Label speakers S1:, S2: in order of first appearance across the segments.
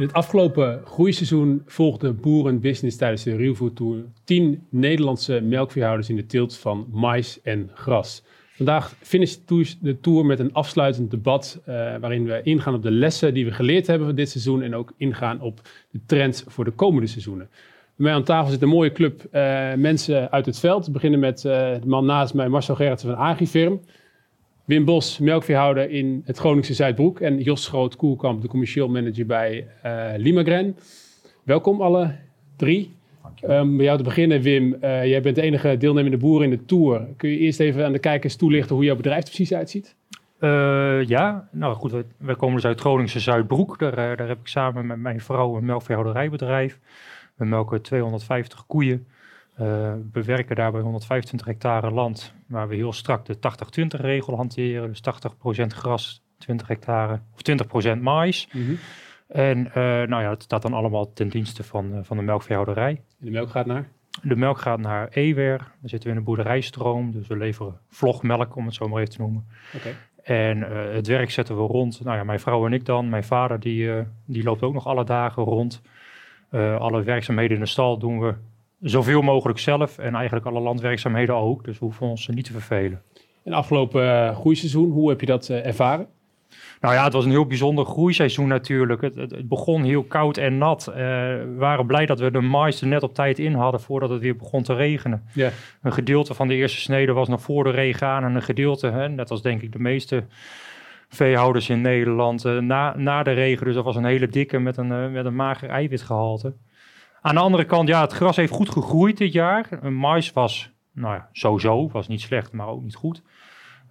S1: In het afgelopen groeiseizoen volgde boerenbusiness tijdens de Ruwvoer Tour 10 Nederlandse melkveehouders in de teelt van mais en gras. Vandaag finisht de tour met een afsluitend debat uh, waarin we ingaan op de lessen die we geleerd hebben van dit seizoen en ook ingaan op de trends voor de komende seizoenen. Bij mij aan tafel zit een mooie club uh, mensen uit het veld. We beginnen met uh, de man naast mij, Marcel Gerritsen van Agrifirm. Wim Bos, melkveehouder in het Groningse Zuidbroek. En Jos Schroot Koelkamp, de commercieel manager bij uh, Limagren. Welkom alle drie. Um, bij jou te beginnen, Wim. Uh, jij bent de enige deelnemende boer in de Tour. Kun je eerst even aan de kijkers toelichten hoe jouw bedrijf er precies uitziet?
S2: Uh, ja, nou goed, wij komen dus uit Groningse Zuidbroek. Daar, daar heb ik samen met mijn vrouw een melkveehouderijbedrijf. We melken 250 koeien. Uh, bewerken daarbij 125 hectare land, waar we heel strak de 80-20 regel hanteren. Dus 80% gras, 20 hectare of 20% mais. Mm -hmm. En uh, nou ja, dat staat dan allemaal ten dienste van, uh, van de melkveehouderij.
S1: En de melk gaat naar?
S2: De melk gaat naar Ewer. Daar zitten we in een boerderijstroom. Dus we leveren vlogmelk, om het zo maar even te noemen.
S1: Okay.
S2: En het werk zetten we rond. Nou ja, mijn vrouw en ik dan. Mijn vader die, die loopt ook nog alle dagen rond. alle werkzaamheden in de stal doen we zoveel mogelijk zelf en eigenlijk alle landwerkzaamheden ook. Dus we hoeven ons niet te vervelen.
S1: En afgelopen uh, groeiseizoen, hoe heb je dat uh, ervaren?
S2: Nou ja, het was een heel bijzonder groeiseizoen natuurlijk. Het, het, het begon heel koud en nat. Uh, we waren blij dat we de mais er net op tijd in hadden voordat het weer begon te regenen.
S1: Yeah.
S2: Een gedeelte van de eerste snede was nog voor de regen aan en een gedeelte, hè, net als denk ik de meeste veehouders in Nederland, na, na de regen. Dus dat was een hele dikke met een, met een mager eiwitgehalte. Aan de andere kant, ja, het gras heeft goed gegroeid dit jaar. Mais was, nou ja, sowieso, was niet slecht, maar ook niet goed.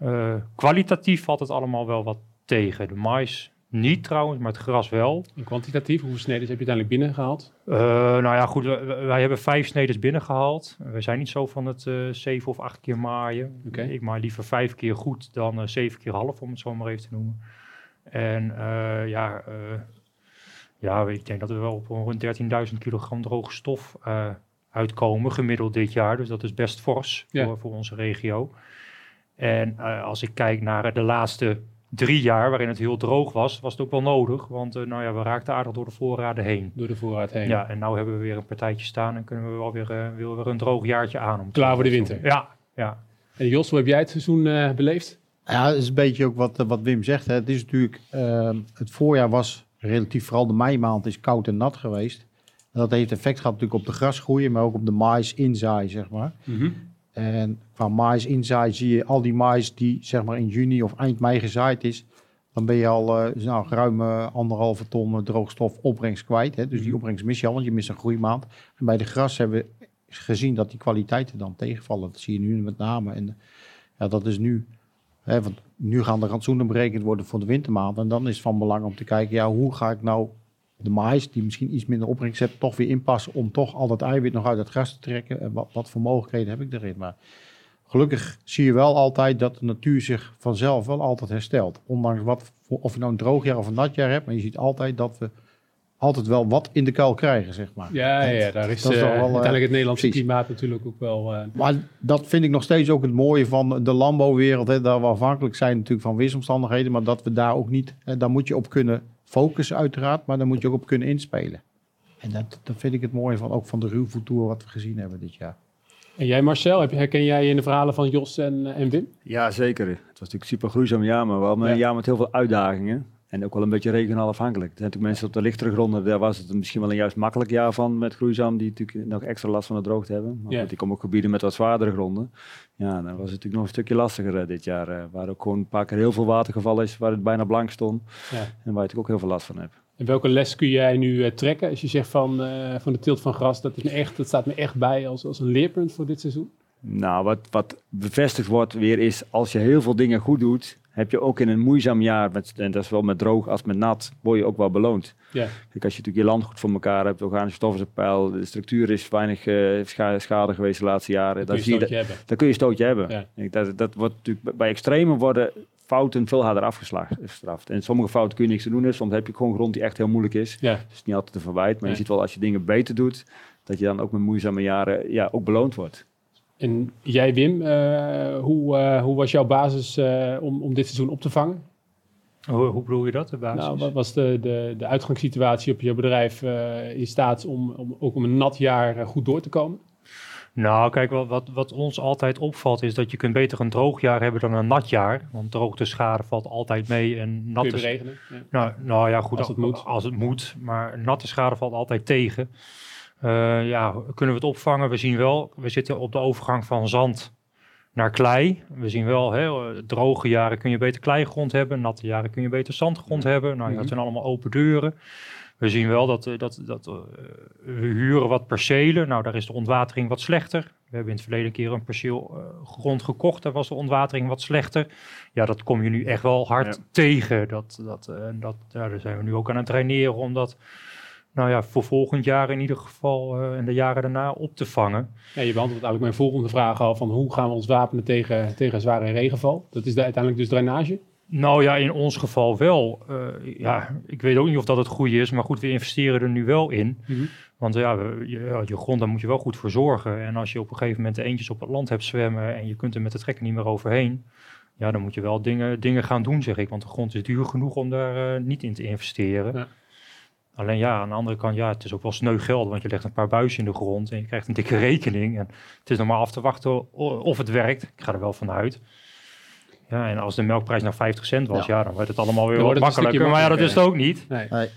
S2: Uh, kwalitatief valt het allemaal wel wat tegen. De mais niet trouwens, maar het gras wel.
S1: En kwantitatief, hoeveel sneden heb je uiteindelijk binnengehaald?
S2: Uh, nou ja, goed, wij, wij hebben vijf sneden binnengehaald. We zijn niet zo van het uh, zeven of acht keer maaien.
S1: Okay.
S2: Ik maai liever vijf keer goed dan zeven keer half, om het zo maar even te noemen. En ja, ja, ik denk dat we wel op rond 13.000 kilogram droge stof uh, uitkomen, gemiddeld dit jaar. Dus dat is best fors
S1: Ja.
S2: voor, voor onze regio. En uh, als ik kijk naar de laatste drie jaar, waarin het heel droog was, was het ook wel nodig. Want uh, nou ja, we raakten aardig door de voorraden heen.
S1: Door de voorraad heen.
S2: Ja, en nu hebben we weer een partijtje staan en kunnen we wel weer, uh, weer, weer een droog jaartje aan. Om
S1: Klaar voor de winter.
S2: Ja, ja.
S1: En Jos, hoe heb jij het seizoen uh, beleefd?
S3: Ja, dat is een beetje ook wat, wat Wim zegt. Hè. Het is natuurlijk, uh, het voorjaar was relatief, vooral de meimaand is koud en nat geweest. En dat heeft effect gehad natuurlijk op de grasgroei, maar ook op de mais inzaai, zeg maar.
S1: Mm -hmm.
S3: En qua mais inzaai zie je al die mais die zeg maar in juni of eind mei gezaaid is, dan ben je al uh, nou, ruim uh, anderhalve ton droogstof opbrengst kwijt. Hè? Dus die opbrengst mis je al, want je mist een groeimaand. En bij de gras hebben we gezien dat die kwaliteiten dan tegenvallen. Dat zie je nu met name. En ja, dat is nu, hè, want nu gaan de rantsoenen berekend worden voor de wintermaand. En dan is het van belang om te kijken, ja, hoe ga ik nou de mais, die misschien iets minder opbrengst heeft, toch weer inpassen om toch al dat eiwit nog uit het gras te trekken. En wat, wat voor mogelijkheden heb ik erin? Maar gelukkig zie je wel altijd dat de natuur zich vanzelf wel altijd herstelt. Ondanks wat, of je nou een droog jaar of een nat jaar hebt, maar je ziet altijd dat we altijd wel wat in de kuil krijgen, zeg maar.
S1: Ja, ja, ja daar is,
S3: dat is
S1: uh,
S3: wel, uh,
S1: uiteindelijk het Nederlandse
S3: precies.
S1: klimaat natuurlijk ook wel... Uh,
S3: Maar dat vind ik nog steeds ook het mooie van de landbouwwereld. Hè, dat we afhankelijk zijn natuurlijk van weersomstandigheden, maar dat we daar ook niet... Hè, daar moet je op kunnen focussen uiteraard, maar daar moet je ook op kunnen inspelen. En dat, dat vind ik het mooie van, ook van de ruwvoetour wat we gezien hebben dit jaar.
S1: En jij Marcel, herken jij je in de verhalen van Jos en, en Wim?
S4: Ja, zeker. Het was natuurlijk super groeizaam jaar, maar wel een jaar met heel veel uitdagingen. En ook wel een beetje regionaal afhankelijk. Er zijn natuurlijk mensen op de lichtere gronden, daar was het misschien wel een juist makkelijk jaar van met groeizaam, die natuurlijk nog extra last van de droogte hebben.
S1: Ja.
S4: goed, die komen ook gebieden met wat zwaardere gronden. Ja, dan was het natuurlijk nog een stukje lastiger eh, dit jaar. eh, waar ook gewoon een paar keer heel veel water gevallen is, waar het bijna blank stond.
S1: Ja.
S4: En waar je natuurlijk ook heel veel last van hebt.
S1: En welke les kun jij nu eh, trekken als je zegt van, van de teelt van gras, dat, is me echt, dat staat me echt bij als, als een leerpunt voor dit seizoen?
S4: Nou, wat, wat bevestigd wordt weer is, als je heel veel dingen goed doet, heb je ook in een moeizaam jaar, met, en dat is wel met droog als met nat, word je ook wel beloond.
S1: Ja.
S4: Kijk, als je natuurlijk je land goed voor elkaar hebt, organische stoffen is op peil, de structuur is weinig eh, scha- schade geweest de laatste jaren,
S1: Dan kun je een
S4: je
S1: stootje hebben.
S4: dan kun je stootje hebben.
S1: Ja.
S4: Kijk, Dat, dat wordt natuurlijk, bij extremen worden fouten veel harder afgestraft. En sommige fouten kun je niks te doen, dus soms heb je gewoon grond die echt heel moeilijk is.
S1: Ja.
S4: Het is niet altijd te verwijt, maar
S1: Ja.
S4: je ziet wel als je dingen beter doet, dat je dan ook met moeizame jaren ja, ook beloond wordt.
S1: En jij Wim, eh, hoe, eh, hoe was jouw basis eh, om, om dit seizoen op te vangen?
S2: Hoe, hoe bedoel je dat, de basis?
S1: Nou, wat was de, de, de uitgangssituatie op je bedrijf in staat om, om ook om een nat jaar goed door te komen?
S2: Nou, kijk, wat, wat, wat ons altijd opvalt is dat je kunt beter een droog jaar hebben dan een nat jaar. Want droogteschade valt altijd mee en
S1: Kun je
S2: natte...
S1: beregenen? Ja.
S2: Nou, nou ja, goed,
S1: Als het moet.
S2: Als het moet, maar natte schade valt altijd tegen. Eh, ja, kunnen we het opvangen? We zien wel, we zitten op de overgang van zand naar klei. We zien wel, hè, droge jaren kun je beter kleigrond hebben, natte jaren kun je beter zandgrond hebben. Nou ja,
S1: Mhm.
S2: zijn allemaal open deuren. We zien wel dat, eh, dat, dat eh, we huren wat percelen. Nou, daar is de ontwatering wat slechter. We hebben in het verleden keer een perceel grond gekocht. Daar was de ontwatering wat slechter. Ja, dat kom je nu echt wel hard
S4: Ja.
S2: tegen. Dat, dat, dat, ja, daar zijn we nu ook aan het traineren om dat, nou ja, voor volgend jaar in ieder geval eh, en de jaren daarna op te vangen.
S1: Ja, je beantwoordt eigenlijk mijn volgende vraag al van hoe gaan we ons wapenen tegen, tegen zware regenval? Dat is de, uiteindelijk dus drainage.
S2: Nou ja, in ons geval wel. Eh, ja, ik weet ook niet of dat het goede is, maar goed, we investeren er nu wel in. Want ja, je, ja, je grond, daar moet je wel goed voor zorgen. En als je op een gegeven moment de eentjes op het land hebt zwemmen en je kunt er met de trekker niet meer overheen, ja, dan moet je wel dingen, dingen gaan doen, zeg ik. Want de grond is duur genoeg om daar eh, niet in te investeren.
S1: Ja.
S2: Alleen ja, aan de andere kant, ja, het is ook wel sneu geld, want je legt een paar buizen in de grond en je krijgt een dikke rekening. En het is nog maar af te wachten of het werkt. Ik ga er wel vanuit. Ja, en als de melkprijs nou 50 cent was, ja, dan wordt het allemaal weer wat makkelijker. Maar ja, dat is het ook niet.
S1: Nee.
S3: Nee.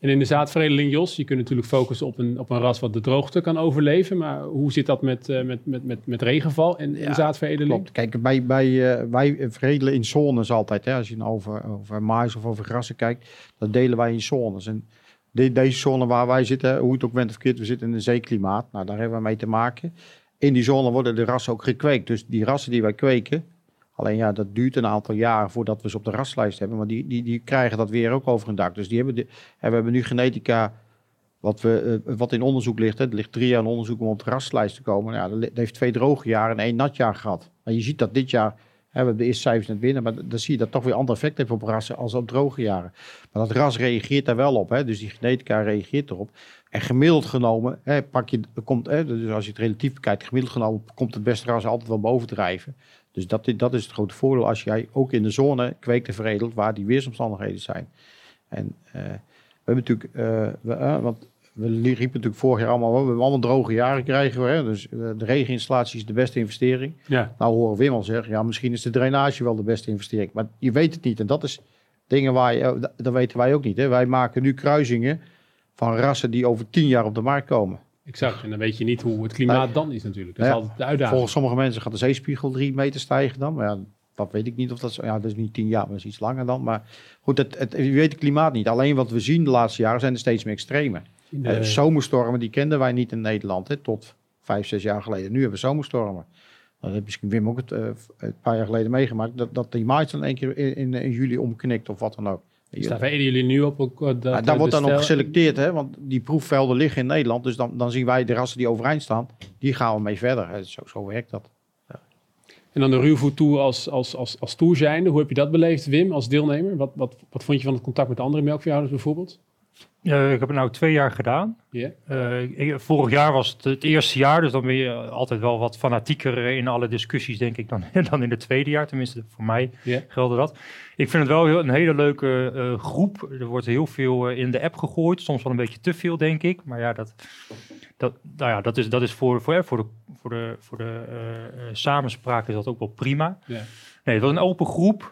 S1: En in de zaadveredeling, Jos, je kunt natuurlijk focussen op een, op een ras wat de droogte kan overleven. Maar hoe zit dat met, eh, met, met, met, met regenval en,
S3: Ja,
S1: zaadveredeling?
S3: Klopt. Kijk, bij, bij, eh, wij veredelen in zones altijd. Hè, als je nou over, over mais of over grassen kijkt, dan delen wij in zones. En de- deze zone waar wij zitten, hoe het ook bent of verkeerd, we zitten in een zeeklimaat. Nou, daar hebben we mee te maken. In die zone worden de rassen ook gekweekt. Dus die rassen die wij kweken, alleen ja, dat duurt een aantal jaar voordat we ze op de raslijst hebben. Maar die, die, die krijgen dat weer ook over hun dak. Dus die hebben de, we hebben nu genetica wat, we, eh, wat in onderzoek ligt. Het ligt drie jaar in onderzoek om op de raslijst te komen. Nou, ja, dat heeft twee droge jaren en één nat jaar gehad. Maar je ziet dat dit jaar, we hebben de eerste cijfers net binnen, maar dan zie je dat toch weer ander effect heeft op rassen als op droge jaren. Maar dat ras reageert daar wel op. Hè. Dus die genetica reageert erop. En gemiddeld genomen, hè, pak je, komt, hè, dus als je het relatief bekijkt, gemiddeld genomen komt het beste ras altijd wel bovendrijven. Dus dat, dat is het grote voordeel als jij ook in de zone kweekt en veredelt waar die weersomstandigheden zijn. En eh, we hebben natuurlijk, eh, we, eh, want we riepen natuurlijk vorig jaar allemaal, we hebben allemaal droge jaren krijgen we. Hè? Dus eh, de regeninstallatie is de beste investering.
S1: Ja,
S3: Nou horen Wim al zeggen, ja misschien is de drainage wel de beste investering. Maar je weet het niet en dat is dingen waar je, eh, dat- weten wij ook niet. Hè? Wij maken nu kruisingen van rassen die over tien jaar op de markt komen.
S1: exact. En dan weet je niet hoe het klimaat dan is natuurlijk. Dat is
S3: Ja.
S1: altijd de uitdaging.
S3: Volgens sommige mensen gaat de zeespiegel drie meter stijgen dan. Maar ja, dat weet ik niet of dat zo... Ja, dat is niet tien jaar, maar dat is iets langer dan. Maar goed, het, het, je weet het klimaat niet. Alleen wat we zien de laatste jaren zijn er steeds meer extreme.
S1: In de-
S3: Eh, zomerstormen, die kenden wij niet in Nederland, hè, tot vijf, zes jaar geleden. Nu hebben we zomerstormen. Dat heb misschien Wim ook het, eh, een paar jaar geleden meegemaakt. Dat, dat die maait dan één keer in, in, in juli omknikt of wat dan ook.
S1: dus daar vereden jullie nu op. Ook, eh, dat, eh,
S3: daar wordt dan op geselecteerd, hè, want die proefvelden liggen in Nederland. Dus dan, dan zien wij de rassen die overeind staan, die gaan we mee verder. Hè. Zo, zo werkt dat.
S1: En dan de Ruwvoet als, als, als, als tour zijnde. Hoe heb je dat beleefd, Wim, als deelnemer? Wat, wat, wat vond je van het contact met de andere melkveehouders bijvoorbeeld?
S2: Eh, ik heb het nou twee jaar gedaan. Eh, ik- vorig jaar was het het eerste jaar, dus dan ben je altijd wel wat fanatieker in alle discussies, denk ik, dan, dan in het tweede jaar. Tenminste, voor mij
S1: Ja.
S2: geldde dat. Ik vind het wel heel, een hele leuke eh, groep. Er wordt heel veel in de app gegooid, soms wel een beetje te veel, denk ik. Maar ja, dat, dat, nou ja, dat is, dat is voor, voor, voor de, voor de, voor de samenspraak is dat ook wel prima. Nee, het was een open groep.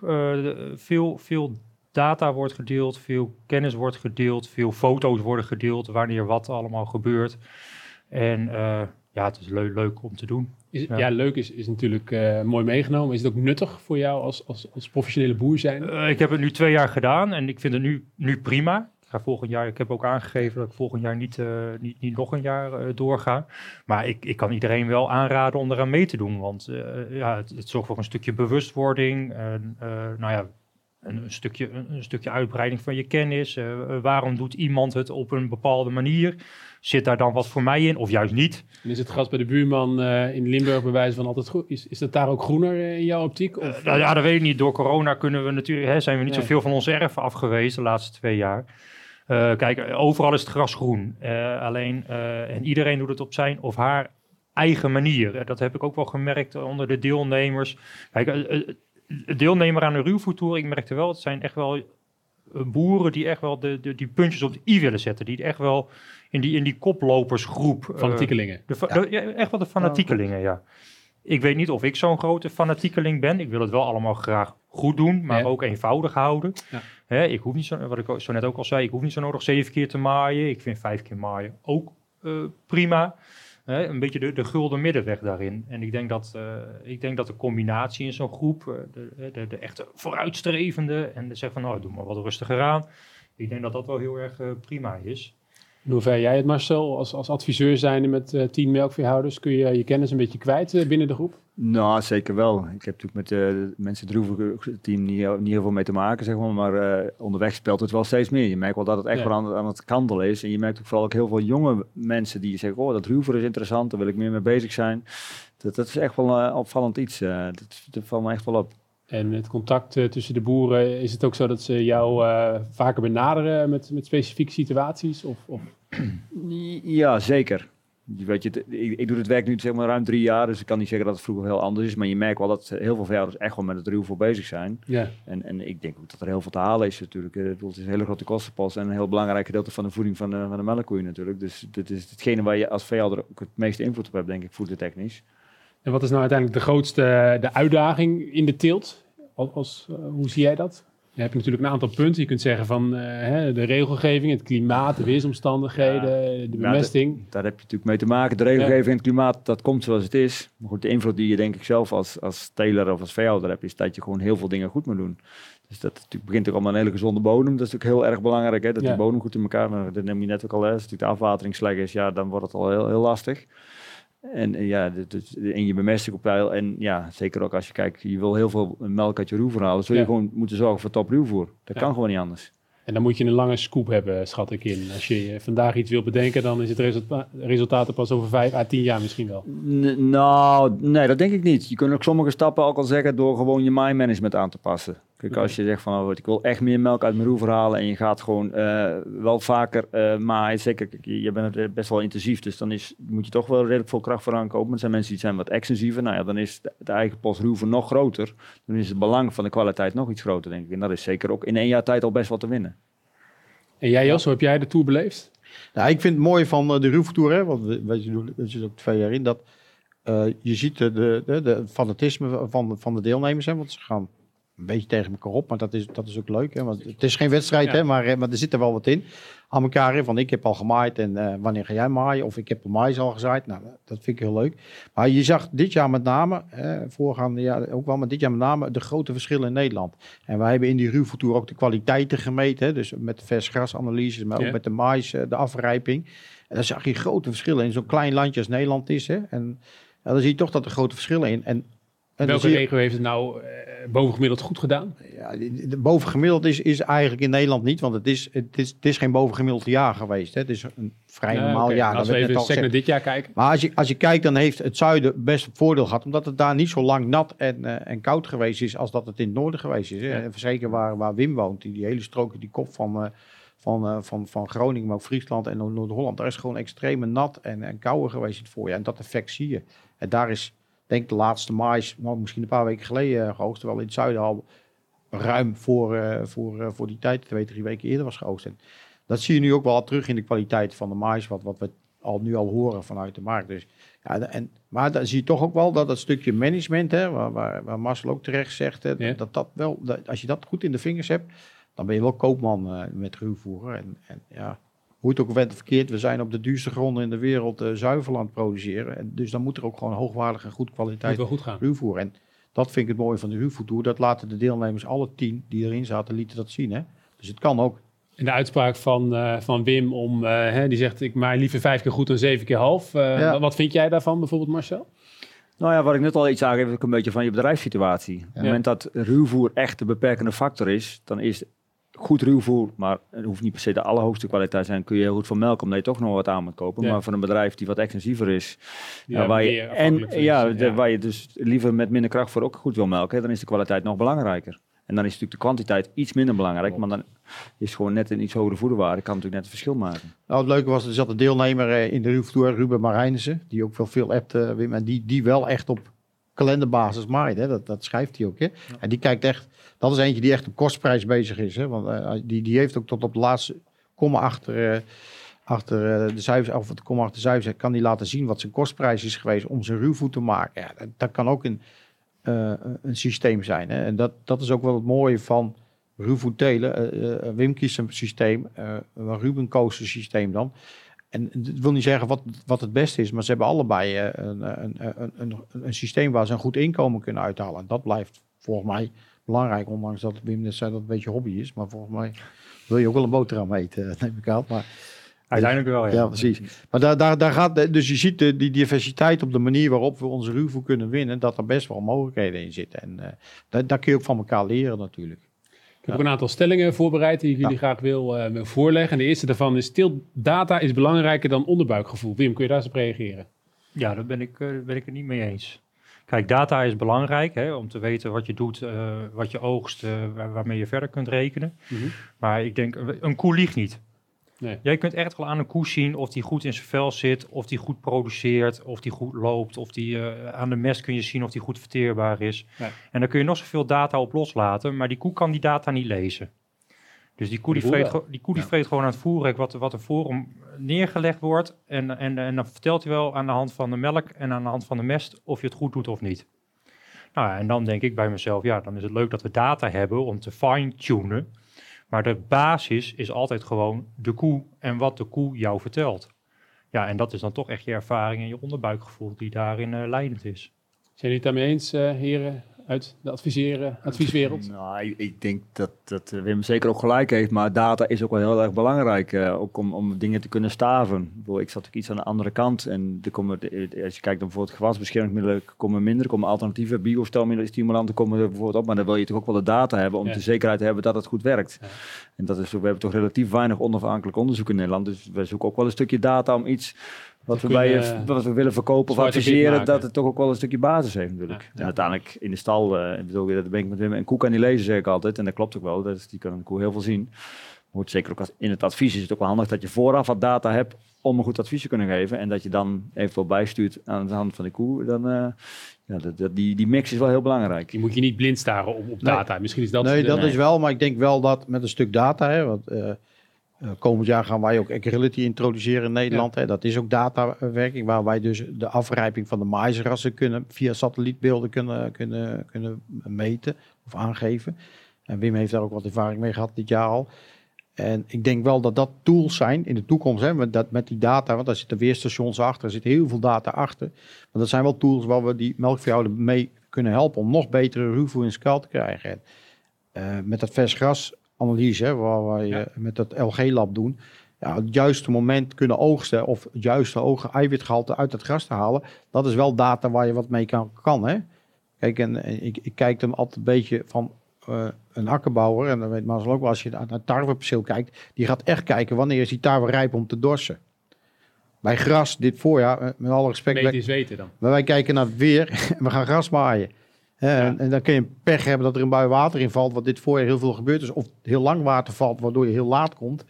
S2: veel, veel data wordt gedeeld, veel kennis wordt gedeeld, veel foto's worden gedeeld, wanneer wat allemaal gebeurt. En eh, ja, het is leu- leuk om te doen.
S1: Is, ja.
S2: Ja.
S1: leuk is, is natuurlijk eh, mooi meegenomen. Is het ook nuttig voor jou als, als, als professionele boer zijn?
S2: Eh, ik heb het nu twee jaar gedaan en ik vind het nu, nu prima. Ik ga volgend jaar, ik heb ook aangegeven dat ik volgend jaar niet, niet, niet nog een jaar doorga. Maar ik, ik kan iedereen wel aanraden om eraan mee te doen. Want ja, het, het zorgt voor een stukje bewustwording. En, nou ja, een, een stukje, een, een stukje uitbreiding van je kennis. Eh, waarom doet iemand het op een bepaalde manier? Zit daar dan wat voor mij in of juist niet?
S1: En is het gras bij de buurman eh, in Limburg bij wijze van altijd goed? Is, is dat daar ook groener eh, in jouw optiek? Of,
S2: nou ja, dat weet ik niet. Door corona kunnen we natuurlijk, hè, zijn we niet
S1: Nee.
S2: zoveel van onze erven afgewezen de laatste twee jaar. Kijk, overal is het gras groen. Alleen, en iedereen doet het op zijn of haar eigen manier. Dat heb ik ook wel gemerkt onder de deelnemers. Kijk, de deelnemer aan de ruwvoettoer, ik merkte wel, het zijn echt wel eh, boeren die echt wel de, de, die puntjes op de i willen zetten. Die echt wel in die, in die koplopersgroep... eh,
S1: Fanatiekelingen.
S2: de, fa- de- ja, echt wel de fanatiekelingen, ja. Ik weet niet of ik zo'n grote fanatiekeling ben. Ik wil het wel allemaal graag goed doen, maar
S1: Ja.
S2: ook eenvoudig houden.
S1: Ja.
S2: Hè, ik hoef niet zo, wat ik zo net ook al zei, ik hoef niet zo nodig zeven keer te maaien. Ik vind vijf keer maaien ook eh, prima. Een beetje de, de gulden middenweg daarin. En ik denk dat, eh, ik denk dat de combinatie in zo'n groep, eh, de, de, de echte vooruitstrevende en de zeggen van nou, doe maar wat rustiger aan. Ik denk dat dat wel heel erg eh, prima is.
S1: In hoeverre jij het, Marcel, als, als adviseur zijnde met eh, tien melkveehouders, kun je je kennis een beetje kwijt eh, binnen de groep?
S4: Nou, zeker wel. Ik heb natuurlijk met eh, de mensen het team niet, niet heel veel mee te maken, zeg maar. Maar onderweg speelt het wel steeds meer. Je merkt wel dat het echt
S1: Ja.
S4: wel aan, aan het kantelen is. En je merkt ook vooral ook heel veel jonge mensen die zeggen... oh, dat ruwer is interessant, daar wil ik meer mee bezig zijn. Dat, dat is echt wel een opvallend iets. dat, dat valt me echt wel op.
S1: En het contact eh, tussen de boeren, is het ook zo dat ze jou eh, vaker benaderen met, met specifieke situaties? Of, of
S4: Ja, zeker. Weet je, ik, ik doe het werk nu zeg maar ruim drie jaar, dus ik kan niet zeggen dat het vroeger heel anders is. Maar je merkt wel dat heel veel veehouders echt wel met het ruwvoer bezig zijn.
S1: ja.
S4: En, en ik denk ook dat er heel veel te halen is natuurlijk. Eh, het is een hele grote kostenpost en een heel belangrijk gedeelte van de voeding van de, van de melkkoeien natuurlijk. Dus dit is hetgene waar je als veehouder ook het meeste invloed op hebt, denk ik, voedertechnisch.
S1: En wat is nou uiteindelijk de grootste de uitdaging in de teelt? Als, als, eh, hoe zie jij dat? Je hebt natuurlijk een aantal punten. Je kunt zeggen van eh, hè, de regelgeving, het klimaat, de weersomstandigheden, de bemesting.
S4: Daar heb je natuurlijk mee te maken. De regelgeving en het klimaat, dat komt zoals het is. Maar goed, de invloed die je denk ik zelf als, als teler of als veehouder hebt, is dat je gewoon heel veel dingen goed moet doen. Dus dat natuurlijk begint ook allemaal een hele gezonde bodem. Dat is natuurlijk heel erg belangrijk, hè, dat
S1: Ja.
S4: die bodem goed in elkaar... Dat neem je net ook al, hè. als natuurlijk de afwatering slecht is, ja, dan wordt het al heel, heel lastig. En ja, dit- dit- en je bemesting op peil. En ja, zeker ook als je kijkt, je wil heel veel melk uit je ruwvoer halen. Zul je
S1: Ja.
S4: gewoon moeten zorgen voor top ruwvoer. Dat
S1: Ja.
S4: kan gewoon niet anders.
S1: En dan moet je een lange scoop hebben, schat ik in. Als je vandaag iets wil bedenken, dan is het resulta resultaat er pas over vijf à tien jaar misschien wel.
S4: N- nou, nee, dat denk ik niet. Je kunt ook sommige stappen ook al zeggen door gewoon je mind management aan te passen. Kijk, als je zegt van, oh, ik wil echt meer melk uit mijn roer halen en je gaat gewoon eh, wel vaker eh maaien. Zeker, kijk, je je bent best wel intensief, dus dan is, moet je toch wel redelijk veel kracht voor aankopen. Maar er zijn mensen die zijn wat extensiever. Nou ja, dan is de, de eigen post ruwer nog groter. Dan is het belang van de kwaliteit nog iets groter, denk ik. En dat is zeker ook in één jaar tijd al best wel te winnen.
S1: En jij Jos, hoe heb jij de Tour beleefd?
S3: Nou, ik vind het mooi van eh, de ruwvoertoer, hè, want we- weet je, doen- het zit ook twee jaar in, dat eh, je ziet de, de, de, de fanatisme van de, van de deelnemers, hè, want ze gaan een beetje tegen elkaar op, maar dat is, dat is ook leuk. Hè, want het is geen wedstrijd,
S1: Ja.
S3: hè, maar, eh, maar er zit er wel wat in. Aan elkaar, hè, van ik heb al gemaaid en eh, wanneer ga jij maaien? Of ik heb de maïs al gezaaid. Nou, dat vind ik heel leuk. Maar je zag dit jaar met name, eh, voorgaande jaar ook wel, maar dit jaar met name de grote verschillen in Nederland. En wij hebben in die ruwvoertoer ook de kwaliteiten gemeten, hè, dus met de versgrasanalyses, maar ook
S1: Ja.
S3: met de maïs, eh, de afrijping. En dan zag je grote verschillen in zo'n klein landje als Nederland is. Hè, en ja, dan zie je toch dat er grote verschillen in. En, en
S1: Welke
S3: je-
S1: regio heeft het nou eh, bovengemiddeld goed gedaan?
S3: ja, de, de bovengemiddeld is, is eigenlijk in Nederland niet, want het is, het is, het is geen bovengemiddeld jaar geweest. Hè. Het is een vrij
S1: Ja,
S3: normaal jaar.
S1: Als we even sec naar dit jaar kijken.
S3: Maar als je, als je kijkt, dan heeft het zuiden best voordeel gehad, omdat het daar niet zo lang nat en, eh, en koud geweest is als dat het in het noorden geweest is. Hè.
S1: Ja.
S3: Zeker waar, waar Wim woont, die, die hele strook, die kop van, eh, van, van, van Groningen, maar ook Friesland en Noord- Noord-Holland, daar is gewoon extreme nat en, en kouder geweest in het voorjaar. En dat effect zie je. En daar is, denk de laatste mais, nou, misschien een paar weken geleden eh, geoogst, terwijl in het zuiden al ruim voor, eh, voor, eh, voor die tijd, twee, drie weken eerder was geoogst. En dat zie je nu ook wel terug in de kwaliteit van de mais, wat, wat we al, nu al horen vanuit de markt. Dus, ja, en, maar dan zie je toch ook wel dat dat stukje management, hè, waar, waar, waar Marcel ook terecht zegt, hè,
S1: Ja.
S3: dat dat wel, dat, als je dat goed in de vingers hebt, dan ben je wel koopman met ruwvoeren. En, en ja, hoe het ook went of verkeerd, we zijn op de duurste gronden in de wereld eh zuivel aan het produceren. En dus dan moet er ook gewoon hoogwaardig en goed
S1: Moet
S3: kwaliteit
S1: wel goed gaan.
S3: ruwvoer. En dat vind ik het mooie van de ruwvoertour. Dat laten de deelnemers, alle tien die erin zaten, lieten dat zien. Hè? Dus het kan ook.
S1: En de uitspraak van, eh, van Wim om, eh, hè, die zegt ik maai liever vijf keer goed dan zeven keer half. Eh,
S3: Ja.
S1: wat, vind jij daarvan bijvoorbeeld Marcel?
S4: Nou ja, wat ik net al iets aangeef, is ook een beetje van je bedrijfssituatie. Op het moment dat ruwvoer echt de beperkende factor is, dan is goed ruwvoer, maar het hoeft niet per se de allerhoogste kwaliteit te zijn, kun je heel goed van melk, omdat je toch nog wat aan moet kopen.
S1: Ja.
S4: Maar voor een bedrijf die wat extensiever is,
S1: Ja,
S4: ja, waar, je, en, ja, de- waar je dus liever met minder kracht voor ook goed wil melken, dan is de kwaliteit nog belangrijker. En dan is natuurlijk de kwantiteit iets minder belangrijk, maar dan is gewoon net een iets hogere voederwaarde, kan natuurlijk net het verschil maken.
S3: Nou, het leuke was, er zat een deelnemer eh, in de ruwvoertour, Ruben Marijnissen, die ook wel veel appte, Wim, en die, die wel echt op kalenderbasis maait. Hè? Dat, dat schrijft hij ook. Hè? En die kijkt echt, dat is eentje die echt op kostprijs bezig is. Hè? Want eh, die, die heeft ook tot op de laatste komma achter, eh, achter eh, de cijfers, of het komma achter de cijfers, kan die laten zien wat zijn kostprijs is geweest om zijn ruwvoet te maken. Ja, dat, dat kan ook een, een systeem zijn. Hè? En dat, dat is ook wel het mooie van ruwvoet telen. Wim kiest een systeem, Ruben koos een systeem dan. En het wil niet zeggen wat, wat het beste is, maar ze hebben allebei eh, een, een, een, een, een systeem waar ze een goed inkomen kunnen uithalen. En dat blijft volgens mij belangrijk, ondanks dat Wim net zei dat het een beetje hobby is. Maar volgens mij wil je ook wel een boterham eten, neem ik aan. Maar,
S2: Uiteindelijk wel, ja.
S3: ja, precies. Maar daar, daar, daar gaat, dus je ziet de, die diversiteit op de manier waarop we onze ruwvoer kunnen winnen, dat er best wel mogelijkheden in zitten. En eh, daar, daar kun je ook van elkaar leren natuurlijk.
S1: Ik heb ook een aantal stellingen voorbereid die ik jullie graag wil, eh, wil voorleggen. En de eerste daarvan is, stil data is belangrijker dan onderbuikgevoel. Wim, kun je daar eens op reageren?
S2: Ja, daar ben ik, eh, ben ik het niet mee eens. Kijk, data is belangrijk hè, om te weten wat je doet, eh, wat je oogst, eh, waar- waarmee je verder kunt rekenen.
S1: Mhm.
S2: Maar ik denk, een- een koe liegt niet.
S1: Nee.
S2: Jij kunt echt wel aan een koe zien of die goed in zijn vel zit, of die goed produceert, of die goed loopt, of die eh, aan de mest kun je zien of die goed verteerbaar is.
S1: Ja.
S2: En daar kun je nog zoveel data op loslaten, maar die koe kan die data niet lezen. Dus die koe, die vreet, die, koe die
S4: Ja.
S2: vreet gewoon aan het voerrek wat, wat er voor hem neergelegd wordt. En, en, en dan vertelt hij wel aan de hand van de melk en aan de hand van de mest of je het goed doet of niet. Nou en dan denk ik bij mezelf, ja, dan is het leuk dat we data hebben om te fine-tunen. Maar de basis is altijd gewoon de koe en wat de koe jou vertelt. Ja, en dat is dan toch echt je ervaring en je onderbuikgevoel die daarin eh, leidend is.
S1: Zijn jullie het daarmee eens, eh, heren uit de adviseren, advieswereld?
S4: Nou, ik, ik denk dat, dat Wim zeker ook gelijk heeft, maar data is ook wel heel erg belangrijk, eh, ook om, om dingen te kunnen staven. Ik, bedoel, ik zat ook iets aan de andere kant en er komen, als je kijkt naar bijvoorbeeld gewasbeschermingsmiddelen, komen minder, komen alternatieve biostelmiddelen, komen er bijvoorbeeld op, maar dan wil je toch ook wel de data hebben om
S1: Ja.
S4: de zekerheid te hebben dat het goed werkt.
S1: Ja.
S4: En dat is, we hebben toch relatief weinig onafhankelijk onderzoek in Nederland, dus we zoeken ook wel een stukje data om iets wat we, bij je,
S1: kunnen,
S4: wat we willen verkopen of adviseren, dat het toch ook wel een stukje basis heeft natuurlijk.
S1: Ja.
S4: En uiteindelijk in de stal, eh, ik bedoel, dat ben ik met Wim, een koe kan niet lezen zeg ik altijd, en dat klopt ook wel, dat is, die kan een koe heel veel zien. Moet zeker ook als, in het advies is het ook wel handig dat je vooraf wat data hebt om een goed advies te kunnen geven en dat je dan eventueel bijstuurt aan de hand van de koe. Dan, eh, ja, dat, dat, die, die mix is wel heel belangrijk.
S1: Die moet je niet blind staren op, op
S3: Nee.
S1: data. Misschien is dat...
S3: nee, dat is wel, maar ik denk wel dat met een stuk data, hè, want eh, eh, komend jaar gaan wij ook Agility introduceren in Nederland. Hè, dat is ook datawerking, waar wij dus de afrijping van de maïsrassen kunnen via satellietbeelden kunnen, kunnen, kunnen meten of aangeven. En Wim heeft daar ook wat ervaring mee gehad dit jaar al. En ik denk wel dat dat tools zijn in de toekomst, hè, met, dat, met die data, want daar zitten weerstations achter, er zit heel veel data achter. Maar dat zijn wel tools waar we die melkveehouder mee kunnen helpen om nog betere ruwvoer in schaal te krijgen. En, eh, met dat vers gras analyse, hè, waar wij
S1: Ja.
S3: eh, met dat LG-lab doen, ja, het juiste moment kunnen oogsten of het juiste ogen eiwitgehalte uit het gras te halen, dat is wel data waar je wat mee kan. kan hè? Kijk, en, en ik, ik kijk hem altijd een beetje van eh, een akkerbouwer, en dan weet Marcel ook wel, als je naar het tarweperceel kijkt, die gaat echt kijken wanneer is die tarwe rijp om te dorsen. Bij gras dit voorjaar, eh, met alle respect,
S1: weten dan.
S3: maar wij kijken naar het weer en we gaan gras maaien. En, en dan kun je pech hebben dat er een bui water in valt, wat dit voorjaar heel veel gebeurd is. Of heel lang water valt, waardoor je heel laat komt.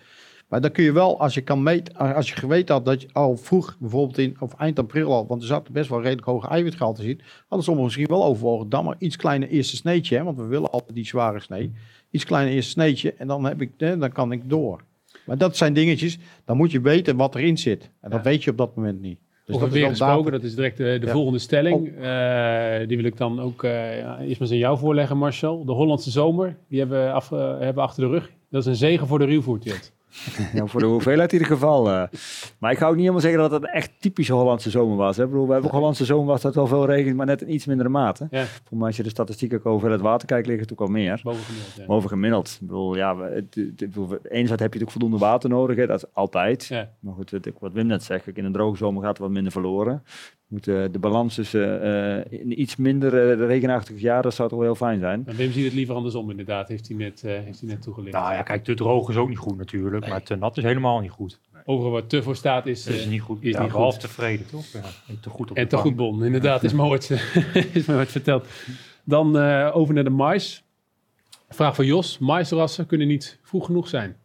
S3: Maar dan kun je wel, als je kan meten, als je geweten had dat je al vroeg, bijvoorbeeld in of eind april al, want er zat best wel redelijk hoge eiwitgehalte in, hadden sommigen misschien wel overwogen, dan maar iets kleiner eerste sneetje, hè, want we willen altijd die zware snee. Iets kleiner eerste sneetje en dan, heb ik, hè, dan kan ik door. Maar dat zijn dingetjes, dan moet je weten wat erin zit. En dat
S1: Ja.
S3: weet je op dat moment niet. Dus
S1: Over
S3: dat is
S1: weer gesproken, dat is direct de, de
S3: Ja.
S1: volgende stelling. Eh, die wil ik dan ook eh, ja, eerst maar eens aan jou voorleggen, Marcel. De Hollandse zomer, die hebben we af, eh, hebben we achter de rug. Dat is een zegen voor de ruwvoerteelt.
S4: Ja, voor de hoeveelheid in ieder geval. eh. Maar ik ga ook niet helemaal zeggen dat het een echt typische Hollandse zomer was. Hè. Ik bedoel, we hebben ook Hollandse zomer was dat wel veel regen, maar net in iets mindere mate.
S1: Ja.
S4: Voor mij als je de statistieken ook over het water kijkt, liggen het ook al meer.
S1: Bovengemiddeld. Ja.
S4: Over gemiddeld. Ik bedoel, ja, het, het, enerzijds heb je natuurlijk voldoende water nodig, hè, dat is altijd.
S1: Ja.
S4: Maar goed, het- wat Wim net zegt, in een droge zomer gaat er wat minder verloren. Moet, eh, de balans tussen eh, in iets minder eh, regenachtig jaar, dat zou toch wel heel fijn zijn.
S1: En Wim ziet het liever andersom inderdaad, heeft hij net, eh, heeft hij net toegelicht.
S2: Nou ja, kijk, te droog is ook niet goed natuurlijk, maar te nat is helemaal niet goed.
S1: Overal waar te voor staat is,
S2: is niet goed.
S1: is
S2: ja,
S1: niet
S2: behalve
S1: goed.
S2: tevreden, toch? Ja, en te goed op
S1: En te goed bon, inderdaad, is me ooit, is me ooit verteld. Dan eh, over naar de mais. Vraag van Jos. Maisrassen kunnen niet vroeg genoeg zijn.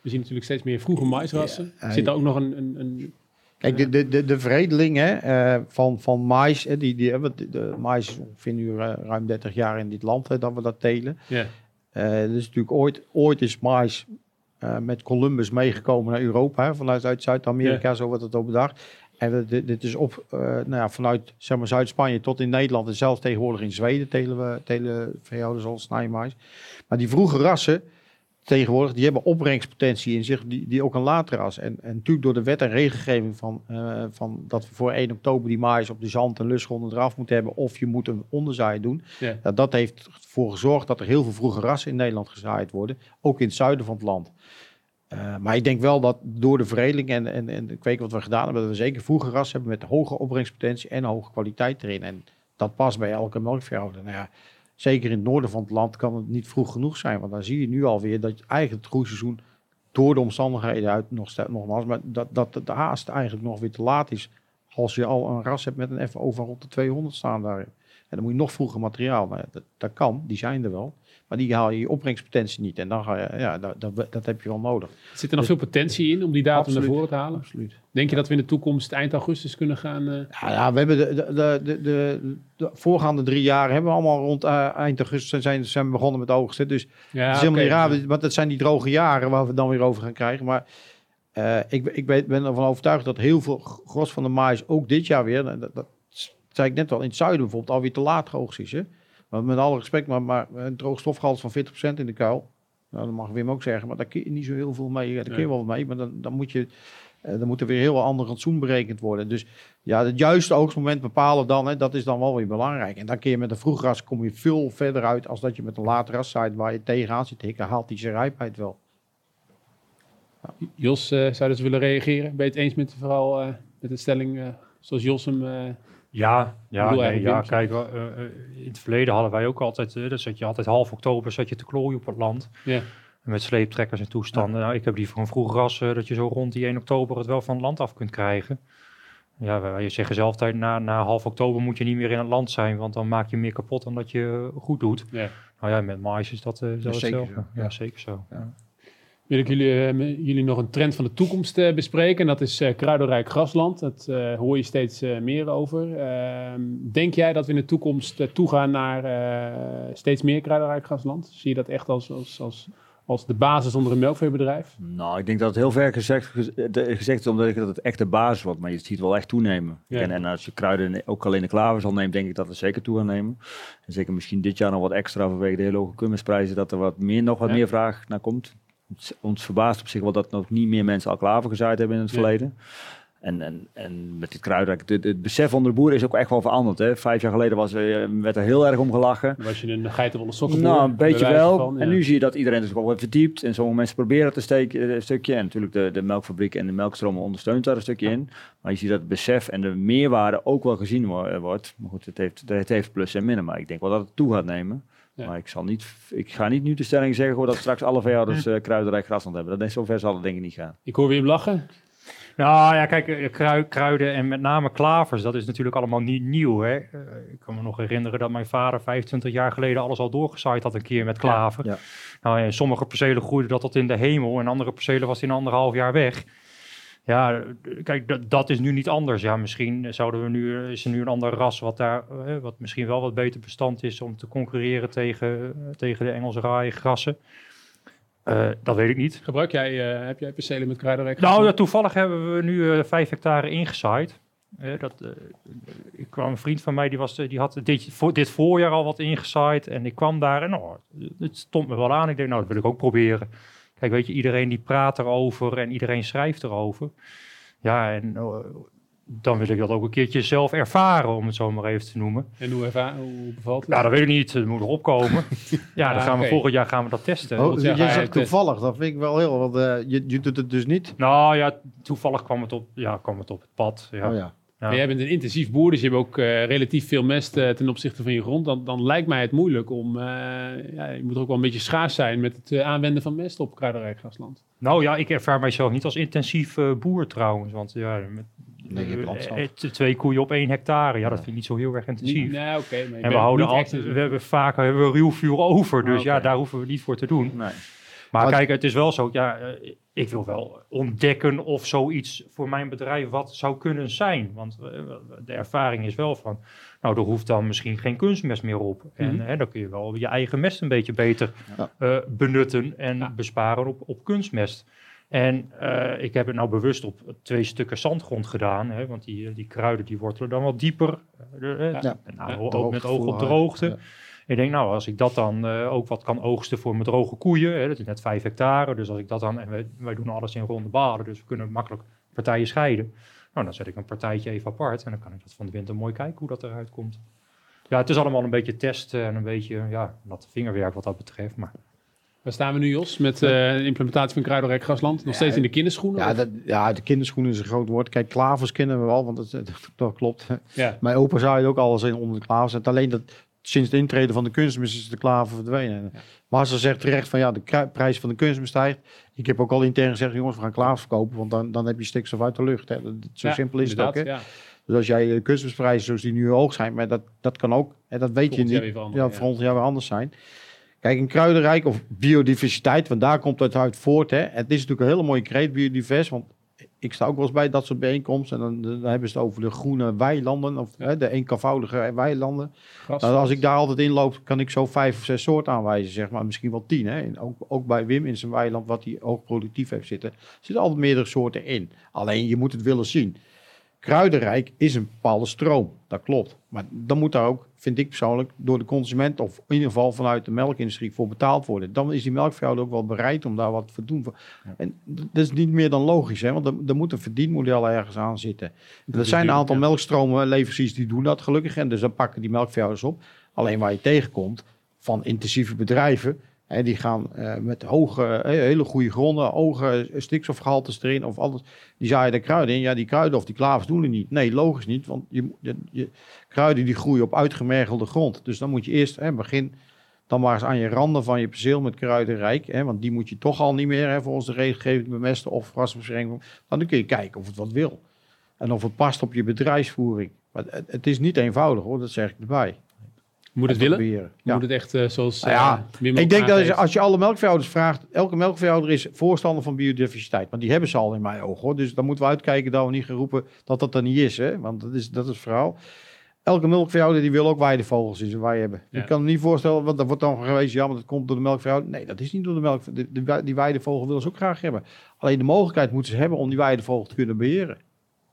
S1: We zien natuurlijk steeds meer vroege maisrassen.
S3: Ja,
S1: Zit daar ook nog een, een, een
S3: Kijk, de, de, de, de veredeling hè, eh, van, van mais, hè, die, die, de, de mais is ongeveer nu eh, ruim 30 jaar in dit land hè, dat we dat telen.
S1: Ja.
S3: Eh dus natuurlijk ooit, ooit is mais met Columbus meegekomen naar Europa, hè, vanuit uit Zuid-Amerika, zo wordt het ook bedacht. En dit, dit is op, nou ja, vanuit zeg maar, Zuid-Spanje tot in Nederland en zelfs tegenwoordig in Zweden telen we telen veehouders al snijmais. Maar die vroege rassen, tegenwoordig, die hebben opbrengstpotentie in zich, die, die ook een later ras. En, en natuurlijk door de wet en regelgeving van, eh, van dat we voor 1 oktober die maïs op de zand en lusgronden eraf moeten hebben, of je moet een onderzaai doen.
S1: Ja.
S3: Dat heeft ervoor gezorgd dat er heel veel vroege rassen in Nederland gezaaid worden, ook in het zuiden van het land. Eh, maar ik denk wel dat door de veredeling en, en, en ik weet wat we gedaan hebben, dat we zeker vroege rassen hebben met hoge opbrengstpotentie en hoge kwaliteit erin. En dat past bij elke melkveehouder. Nou ja, zeker in het noorden van het land kan het niet vroeg genoeg zijn. Want dan zie je nu alweer dat eigenlijk het groeiseizoen door de omstandigheden uit, nog nogmaals, maar dat, dat de haast eigenlijk nog weer te laat is. Als je al een ras hebt met een FO van rond de 200 staan daar. En dan moet je nog vroeger materiaal. Nou dat, dat kan, die zijn er wel. Maar die haal je je opbrengstpotentie niet. En dan ga je, ja, dat, dat, dat heb je wel nodig.
S1: Zit er nog veel potentie in om die datum
S3: Absoluut.
S1: naar voren te halen?
S3: Absoluut.
S1: Denk je dat we in de toekomst eind augustus kunnen gaan? eh,
S3: Ja, ja, we hebben de, de, de, de, de, de voorgaande drie jaar hebben we allemaal rond eh, eind augustus zijn, zijn we begonnen met oogsten. Dus
S1: ja,
S3: het is helemaal
S1: oké.
S3: niet raar, want dat zijn die droge jaren waar we het dan weer over gaan krijgen. Maar eh, ik, ik ben ervan overtuigd dat heel veel gros van de maïs ook dit jaar weer, dat, dat zei ik net al, in het zuiden bijvoorbeeld alweer te laat geoogst is. Hè? Want met alle respect, maar, maar een droogstofgehalte van 40% in de kuil, nou, dat mag Wim ook zeggen, maar daar kun je niet zo heel veel mee. Ja, daar kun je wel mee, maar dan, dan moet je... eh, dan moet er weer heel ander rantsoen berekend worden. Dus ja, het juiste oogstmoment bepalen dan, hè, dat is dan wel weer belangrijk. En dan kun je met een vroeg ras kom je veel verder uit als dat je met een laat ras waar je tegenaan zit hikken, haalt die zijn rijpheid wel.
S1: Jos, eh, zou dus willen reageren? Ben je het eens met vooral eh, met de stelling zoals Jos hem...
S2: Ja, ja, nee, ja kijk, eh, eh, in het verleden hadden wij ook altijd, eh, dan zat je altijd half oktober zat je te klooien op het land. Met sleeptrekkers en toestanden. Nou, ik heb liever een vroeg ras dat je zo rond die 1 oktober het wel van het land af kunt krijgen. Ja, wij wij zeggen zelf altijd, na, na half oktober moet je niet meer in het land zijn, want dan maak je meer kapot dan dat je goed doet. Nou ja, met mais is dat,
S3: is zeker
S2: hetzelfde.
S3: zo,
S2: Ja,
S3: ja.
S2: zeker zo. Ja.
S1: Wil ik jullie, eh, jullie nog een trend van de toekomst eh, bespreken. En dat is eh kruidenrijk grasland. Dat hoor je steeds meer over. Ehm, denk jij dat we in de toekomst toegaan naar steeds meer kruidenrijk grasland? Zie je dat echt als, als, als, als de basis onder een melkveebedrijf?
S4: Nou, ik denk dat het heel ver gezegd, gezegd is, omdat ik dat het echt de basis wordt. Maar je ziet het wel echt toenemen.
S1: Ja.
S4: En, en als je kruiden ook alleen de klavers al neemt, denk ik dat het zeker toe gaat nemen. En zeker misschien dit jaar nog wat extra vanwege de hele hoge kummersprijzen, dat er wat meer, nog wat
S1: Ja.
S4: meer vraag naar komt. Ons verbaast op zich wel dat nog niet meer mensen al klaver gezaaid hebben in het
S1: Ja.
S4: verleden. En, en, en met dit kruidenrijk, het, het besef onder de boeren is ook echt wel veranderd. Hè. Vijf jaar geleden was, er- werd er heel erg om gelachen.
S1: Was je een geitenwolle sokkenboer?
S4: Nou, een beetje wel.
S1: van,
S4: En nu zie je dat iedereen er zich wel verdiept. En sommige mensen proberen het een, steek, eh, een stukje. En natuurlijk de, de melkfabriek en de melkstromen ondersteunt daar een stukje in. Maar je ziet dat het besef en de meerwaarde ook wel gezien eh, wordt. Maar goed, het heeft, het heeft plus en minnen. Maar ik denk wel dat het toe gaat nemen.
S1: Ja.
S4: Maar ik, zal niet, ik ga niet nu de stelling zeggen hoor, dat straks alle veehouders uh, kruidenrijk grasland hebben. Dat is zover zal het denk ik niet gaan.
S1: Ik hoor weer hem lachen.
S2: Nou ja, kijk, eh, krui- kruiden en met name klavers, dat is natuurlijk allemaal niet nieuw. Hè? Eh, ik kan me nog herinneren dat mijn vader 25 jaar geleden alles al doorgezaaid had een keer met klaver.
S4: Ja.
S2: Nou, sommige percelen groeide dat tot in de hemel en andere percelen was in anderhalf jaar weg. Ja, kijk, dat, is nu niet anders. Ja, misschien zouden we nu, is er nu een ander ras wat daar, eh, wat misschien wel wat beter bestand is om te concurreren tegen, eh, tegen de Engelse grassen. Eh, dat weet ik niet.
S1: Gebruik jij, eh, heb jij percelen met kruidenrijk
S2: Nou, ja, toevallig hebben we nu eh, vijf hectare ingezaaid. Dat, ik kwam een vriend van mij, die, was, die had dit, voor, dit voorjaar al wat ingezaaid. En ik kwam daar en nou, het stond me wel aan. Ik denk, nou, dat wil ik ook proberen. Kijk, weet je, iedereen die praat erover en iedereen schrijft erover. Ja, en eh, dan wil ik dat ook een keertje zelf ervaren, om het zo maar even te noemen.
S1: En hoe, erva- hoe bevalt het?
S2: Ja, dat weet ik niet. Het moet erop komen. ja, dan
S1: Ah,
S2: gaan we volgend jaar gaan we dat testen.
S3: Oh,
S1: ja,
S3: je zegt toevallig, dat vind ik wel heel, want eh, je, je doet het dus niet.
S2: Nou ja, toevallig kwam het op, ja, kwam het op het pad. Ja.
S3: Oh ja.
S2: Ja.
S1: Maar jij bent een intensief boer, dus je hebt ook eh, relatief veel mest eh, ten opzichte van je grond. Dan, dan lijkt mij het moeilijk om... eh, ja, je moet ook wel een beetje schaars zijn met het eh, aanwenden van mest op kruidenrijk grasland.
S2: Nou ja, ik ervaar mijzelf niet als intensief boer trouwens. Want ja, met,
S3: Nee,
S2: twee koeien op één hectare, ja, dat vind ik niet zo heel erg intensief.
S1: Nee, oké. maar je
S2: en we houden
S1: niet
S2: al,
S1: extensief.
S2: we hebben vaak hebben we ruwvuur over, dus
S1: Ah,
S2: ja, daar hoeven we niet voor te doen.
S4: Nee.
S2: Maar
S3: Want-
S2: kijk, het is wel zo, ja, ik wil wel ontdekken of zoiets voor mijn bedrijf wat zou kunnen zijn. Want eh, de ervaring is wel van, nou, er hoeft dan misschien geen kunstmest meer op. En
S1: Mhm.
S2: hè, dan kun je wel je eigen mest een beetje beter
S3: Ja.
S2: eh, benutten en
S1: Ja.
S2: besparen op, op kunstmest. En eh, ik heb het nou bewust op twee stukken zandgrond gedaan, hè, want die, die kruiden die wortelen dan wat dieper.
S3: Ja.
S2: en nou, ook met oog op droogte. Ik denk, nou, als ik dat dan eh, ook wat kan oogsten voor mijn droge koeien, hè, dat is net vijf hectare, dus als ik dat dan, en wij, wij doen alles in ronde baden, dus we kunnen makkelijk partijen scheiden. Nou, dan zet ik een partijtje even apart en dan kan ik dat van de winter mooi kijken hoe dat eruit komt. Ja, het is allemaal een beetje testen en een beetje, ja, natte vingerwerk wat dat betreft, maar
S1: Waar staan we nu, Jos, met eh, de implementatie van Kruidenrijk Grasland? Nog steeds in de kinderschoenen?
S3: Ja, dat, ja, de kinderschoenen is een groot woord. Kijk, klavers kennen we wel, want dat, dat, dat klopt.
S1: ja.
S3: Mijn opa zaaide ook alles in onder de klavers. Het alleen dat sinds het intreden van de kunstmest is de klaver verdwenen. Maar ze zegt terecht van ja, de prijs van de kunstmest stijgt. Ik heb ook al intern gezegd, jongens, we gaan klavers verkopen, want dan, dan heb je stikstof uit de lucht. Hè. Dat, zo
S1: Ja,
S3: simpel is het ook. Hè.
S1: Ja.
S3: Dus als jij de kunstmestprijzen zoals die nu hoog zijn, maar dat, dat kan ook, hè, dat weet
S1: Volgend
S3: je niet.
S1: veranderen,
S3: ja,
S1: ja.
S3: volgend jaar weer anders zijn. Kijk, een kruidenrijk of biodiversiteit, want daar komt het uit voort. Hè. Het is natuurlijk een hele mooie kreet, biodivers, want ik sta ook wel eens bij dat soort bijeenkomsten en dan, dan hebben ze het over de groene weilanden, of hè, de eenkavoudige weilanden. Nou, als ik daar altijd in loop, kan ik zo vijf of zes soorten aanwijzen, zeg maar. Misschien wel tien. Hè. En ook, ook bij Wim in zijn weiland, wat hij ook productief heeft zitten, zitten altijd meerdere soorten in. Alleen, je moet het willen zien. Kruidenrijk is een bepaalde stroom, dat klopt. Maar dan moet daar ook, vind ik persoonlijk, door de consument of in ieder geval vanuit de melkindustrie voor betaald worden. Dan is die melkveehouder ook wel bereid om daar wat voor te doen. En dat is niet meer dan logisch, hè? want er, er moet een verdienmodel ergens aan zitten. En er zijn een aantal melkstromen, leveranciers die doen dat gelukkig. En dus dan pakken die melkveehouders op. Alleen waar je tegenkomt van intensieve bedrijven, hè, die gaan eh, met hoge, eh, hele goede gronden, hoge stikstofgehaltes erin of alles. Die zaaien de kruiden in. Ja, die kruiden of die klavers doen er niet. Nee, logisch niet, want je, je, kruiden die groeien op uitgemergelde grond. Dus dan moet je eerst hè, begin dan maar eens aan je randen van je perceel met kruidenrijk. Hè, want die moet je toch al niet meer hè, volgens de regelgeving bemesten of rasbescherming. Dan kun je kijken of het wat wil. En of het past op je bedrijfsvoering. Maar het, het is niet eenvoudig hoor, dat zeg ik erbij.
S1: Moet het willen?
S3: proberen. Ja.
S1: Moet het echt eh, zoals
S3: Nou ja,
S1: eh, Wim
S3: Ik denk dat
S1: aangeeft.
S3: als- je alle melkveehouders vraagt, elke melkveehouder is voorstander van biodiversiteit. Want die hebben ze al in mijn ogen hoor. Dus dan moeten we uitkijken dat we niet gaan roepen dat dat er niet is. Hè? Want dat is, dat is het verhaal. Elke melkveehouder die wil ook weidevogels in zijn wei hebben.
S1: Ja.
S3: Ik kan me niet voorstellen, want dat wordt dan geweest, ja, maar dat komt door de melkveehouder. Nee, dat is niet door de melk. De, de, die weidevogel willen ze ook graag hebben. Alleen de mogelijkheid moeten ze hebben om die weidevogel te kunnen beheren.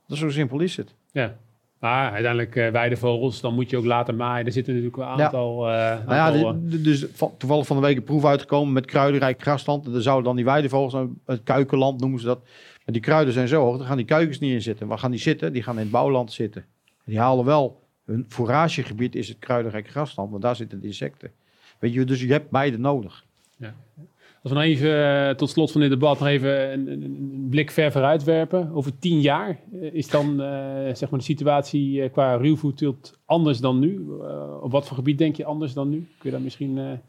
S3: Dat is zo simpel is het.
S1: Ja. Maar uiteindelijk eh weidevogels, dan moet je ook laten maaien. Er zitten natuurlijk een
S3: Ja.
S1: aantal... eh,
S3: Nou ja, dus toevallig van de week een proef uitgekomen met kruidenrijk grasland. En dan zouden dan die weidevogels, nou, het kuikenland noemen ze dat. Maar die kruiden zijn zo hoog, daar gaan die kuikens niet in zitten. Waar gaan die zitten? Die gaan in het bouwland zitten. Die halen wel, hun foragegebied is het kruidenrijk grasland, want daar zitten de insecten. Weet je, dus je hebt beide nodig.
S1: Als we nog even eh, tot slot van dit debat nog even een, blik ver vooruit werpen. Over tien jaar eh, is dan eh, zeg maar de situatie qua ruwvoerteelt anders dan nu? Op wat voor gebied denk je anders dan nu? Kun je daar misschien...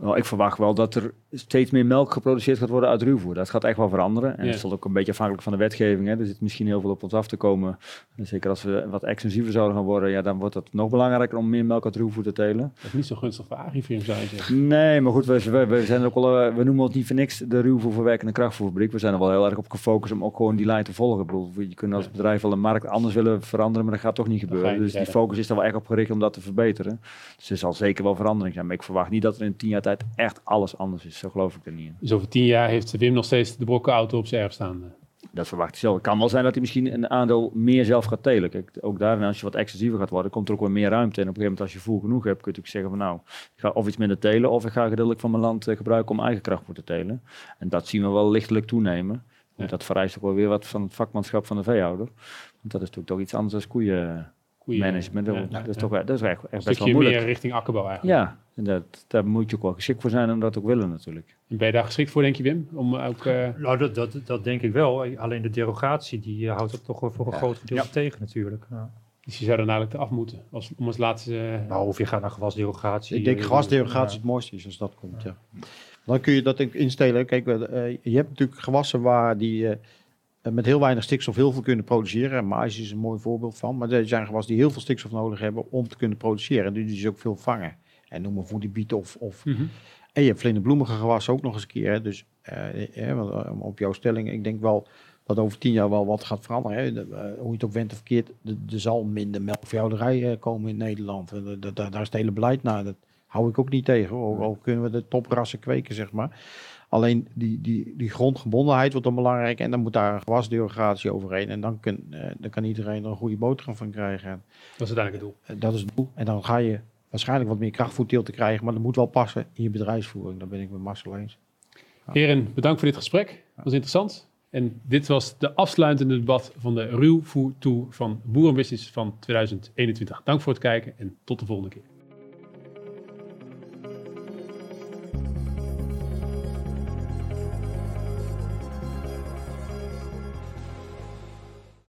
S4: Nou, ik verwacht wel dat er steeds meer melk geproduceerd gaat worden uit ruwvoer. Dat gaat echt wel veranderen. En
S1: Ja.
S4: dat zal ook een beetje afhankelijk van de wetgeving. Hè. Er zit misschien heel veel op ons af te komen. En zeker als we wat extensiever zouden gaan worden, ja, dan wordt het nog belangrijker om meer melk uit ruwvoer te telen.
S1: dat is niet zo gunstig voor agrifirm, zou je zeggen.
S4: Nee, maar goed, we, we, we zijn ook wel, eh, we noemen het niet voor niks de ruwvoerverwerkende krachtvoerfabriek. We zijn er wel heel erg op gefocust om ook gewoon die lijn te volgen. Ik bedoel, je kunt als bedrijf wel de markt anders willen veranderen, maar dat gaat toch niet gebeuren.
S1: niet
S4: Dus die focus is er wel echt op gericht om dat te verbeteren. Dus er zal zeker wel verandering zijn. Maar ik verwacht niet dat er in tien jaar tijd echt alles anders is. Zo geloof ik er niet in.
S1: Dus over tien jaar heeft Wim nog steeds de brokkenauto op zijn erf staan.
S4: Dat verwacht ik zelf. Het kan wel zijn dat hij misschien een aandeel meer zelf gaat telen. Kijk, ook daarin, als je wat extensiever gaat worden, komt er ook wel meer ruimte. En op een gegeven moment, als je voer genoeg hebt, kun je natuurlijk zeggen van nou, ik ga of iets minder telen, of ik ga gedeeltelijk van mijn land eh, gebruiken om eigen krachtvoer te telen. En dat zien we wel lichtelijk toenemen.
S1: Ja.
S4: Dat vereist ook wel weer wat van het vakmanschap van de veehouder. Want dat is natuurlijk toch iets anders dan koeien Management.
S1: ja,
S4: dat,
S1: ja,
S4: dat is
S1: ja.
S4: toch wel- dat is echt, echt
S1: Een
S4: best wel
S1: stukje
S4: moeilijk.
S1: meer richting akkerbouw eigenlijk.
S4: Ja, en dat, daar moet je ook wel geschikt voor zijn om dat ook willen natuurlijk.
S1: En Ben je daar geschikt voor, denk je Wim? Om ook... eh,
S2: Nou, dat, dat, dat denk ik wel. Alleen de derogatie die eh, houdt het toch wel voor een
S3: Ja.
S2: groot gedeelte tegen natuurlijk. Ja.
S1: dus je zou er namelijk af moeten. Als, om als laatste... eh,
S2: Nou, of je gaat naar gewasderogatie.
S3: Ik denk gewasderogatie
S2: ja.
S3: het mooiste is als dat komt, ja. Dan kun je dat ook instellen. Kijk, je hebt natuurlijk gewassen waar die eh, met heel weinig stikstof heel veel kunnen produceren. En mais is een mooi voorbeeld van. Maar er zijn gewassen die heel veel stikstof nodig hebben om te kunnen produceren. En die dus ook veel vangen. En noem maar voedingbiet of, of
S1: mhm.
S3: En je hebt vlinderbloemige gewassen ook nog eens een keer. Hè? Dus eh, eh, eh, op jouw stelling, ik denk wel dat over tien jaar wel wat gaat veranderen. Hè? De, eh, hoe je het ook went of verkeerd, de- er zal minder melkveehouderij eh, komen in Nederland. En daar is het hele beleid naar. Dat hou ik ook niet tegen. Ook al kunnen we de toprassen kweken, zeg maar. Alleen die, die, die grondgebondenheid wordt dan belangrijk. En dan moet daar een gewasderogatie overheen. En dan, kun, eh, dan kan iedereen er een goede boterham van krijgen. En,
S1: Dat is uiteindelijk het doel.
S3: eh, dat is het doel. En dan ga je waarschijnlijk wat meer krachtvoerteelt te krijgen. Maar dat moet wel passen in je bedrijfsvoering. Daar ben ik met Marcel eens.
S1: Heren, bedankt voor dit gesprek. Dat was interessant. En dit was de afsluitende debat van de Ruwvoer Tour van Boerenbusiness van 2021. Dank voor het kijken en tot de volgende keer.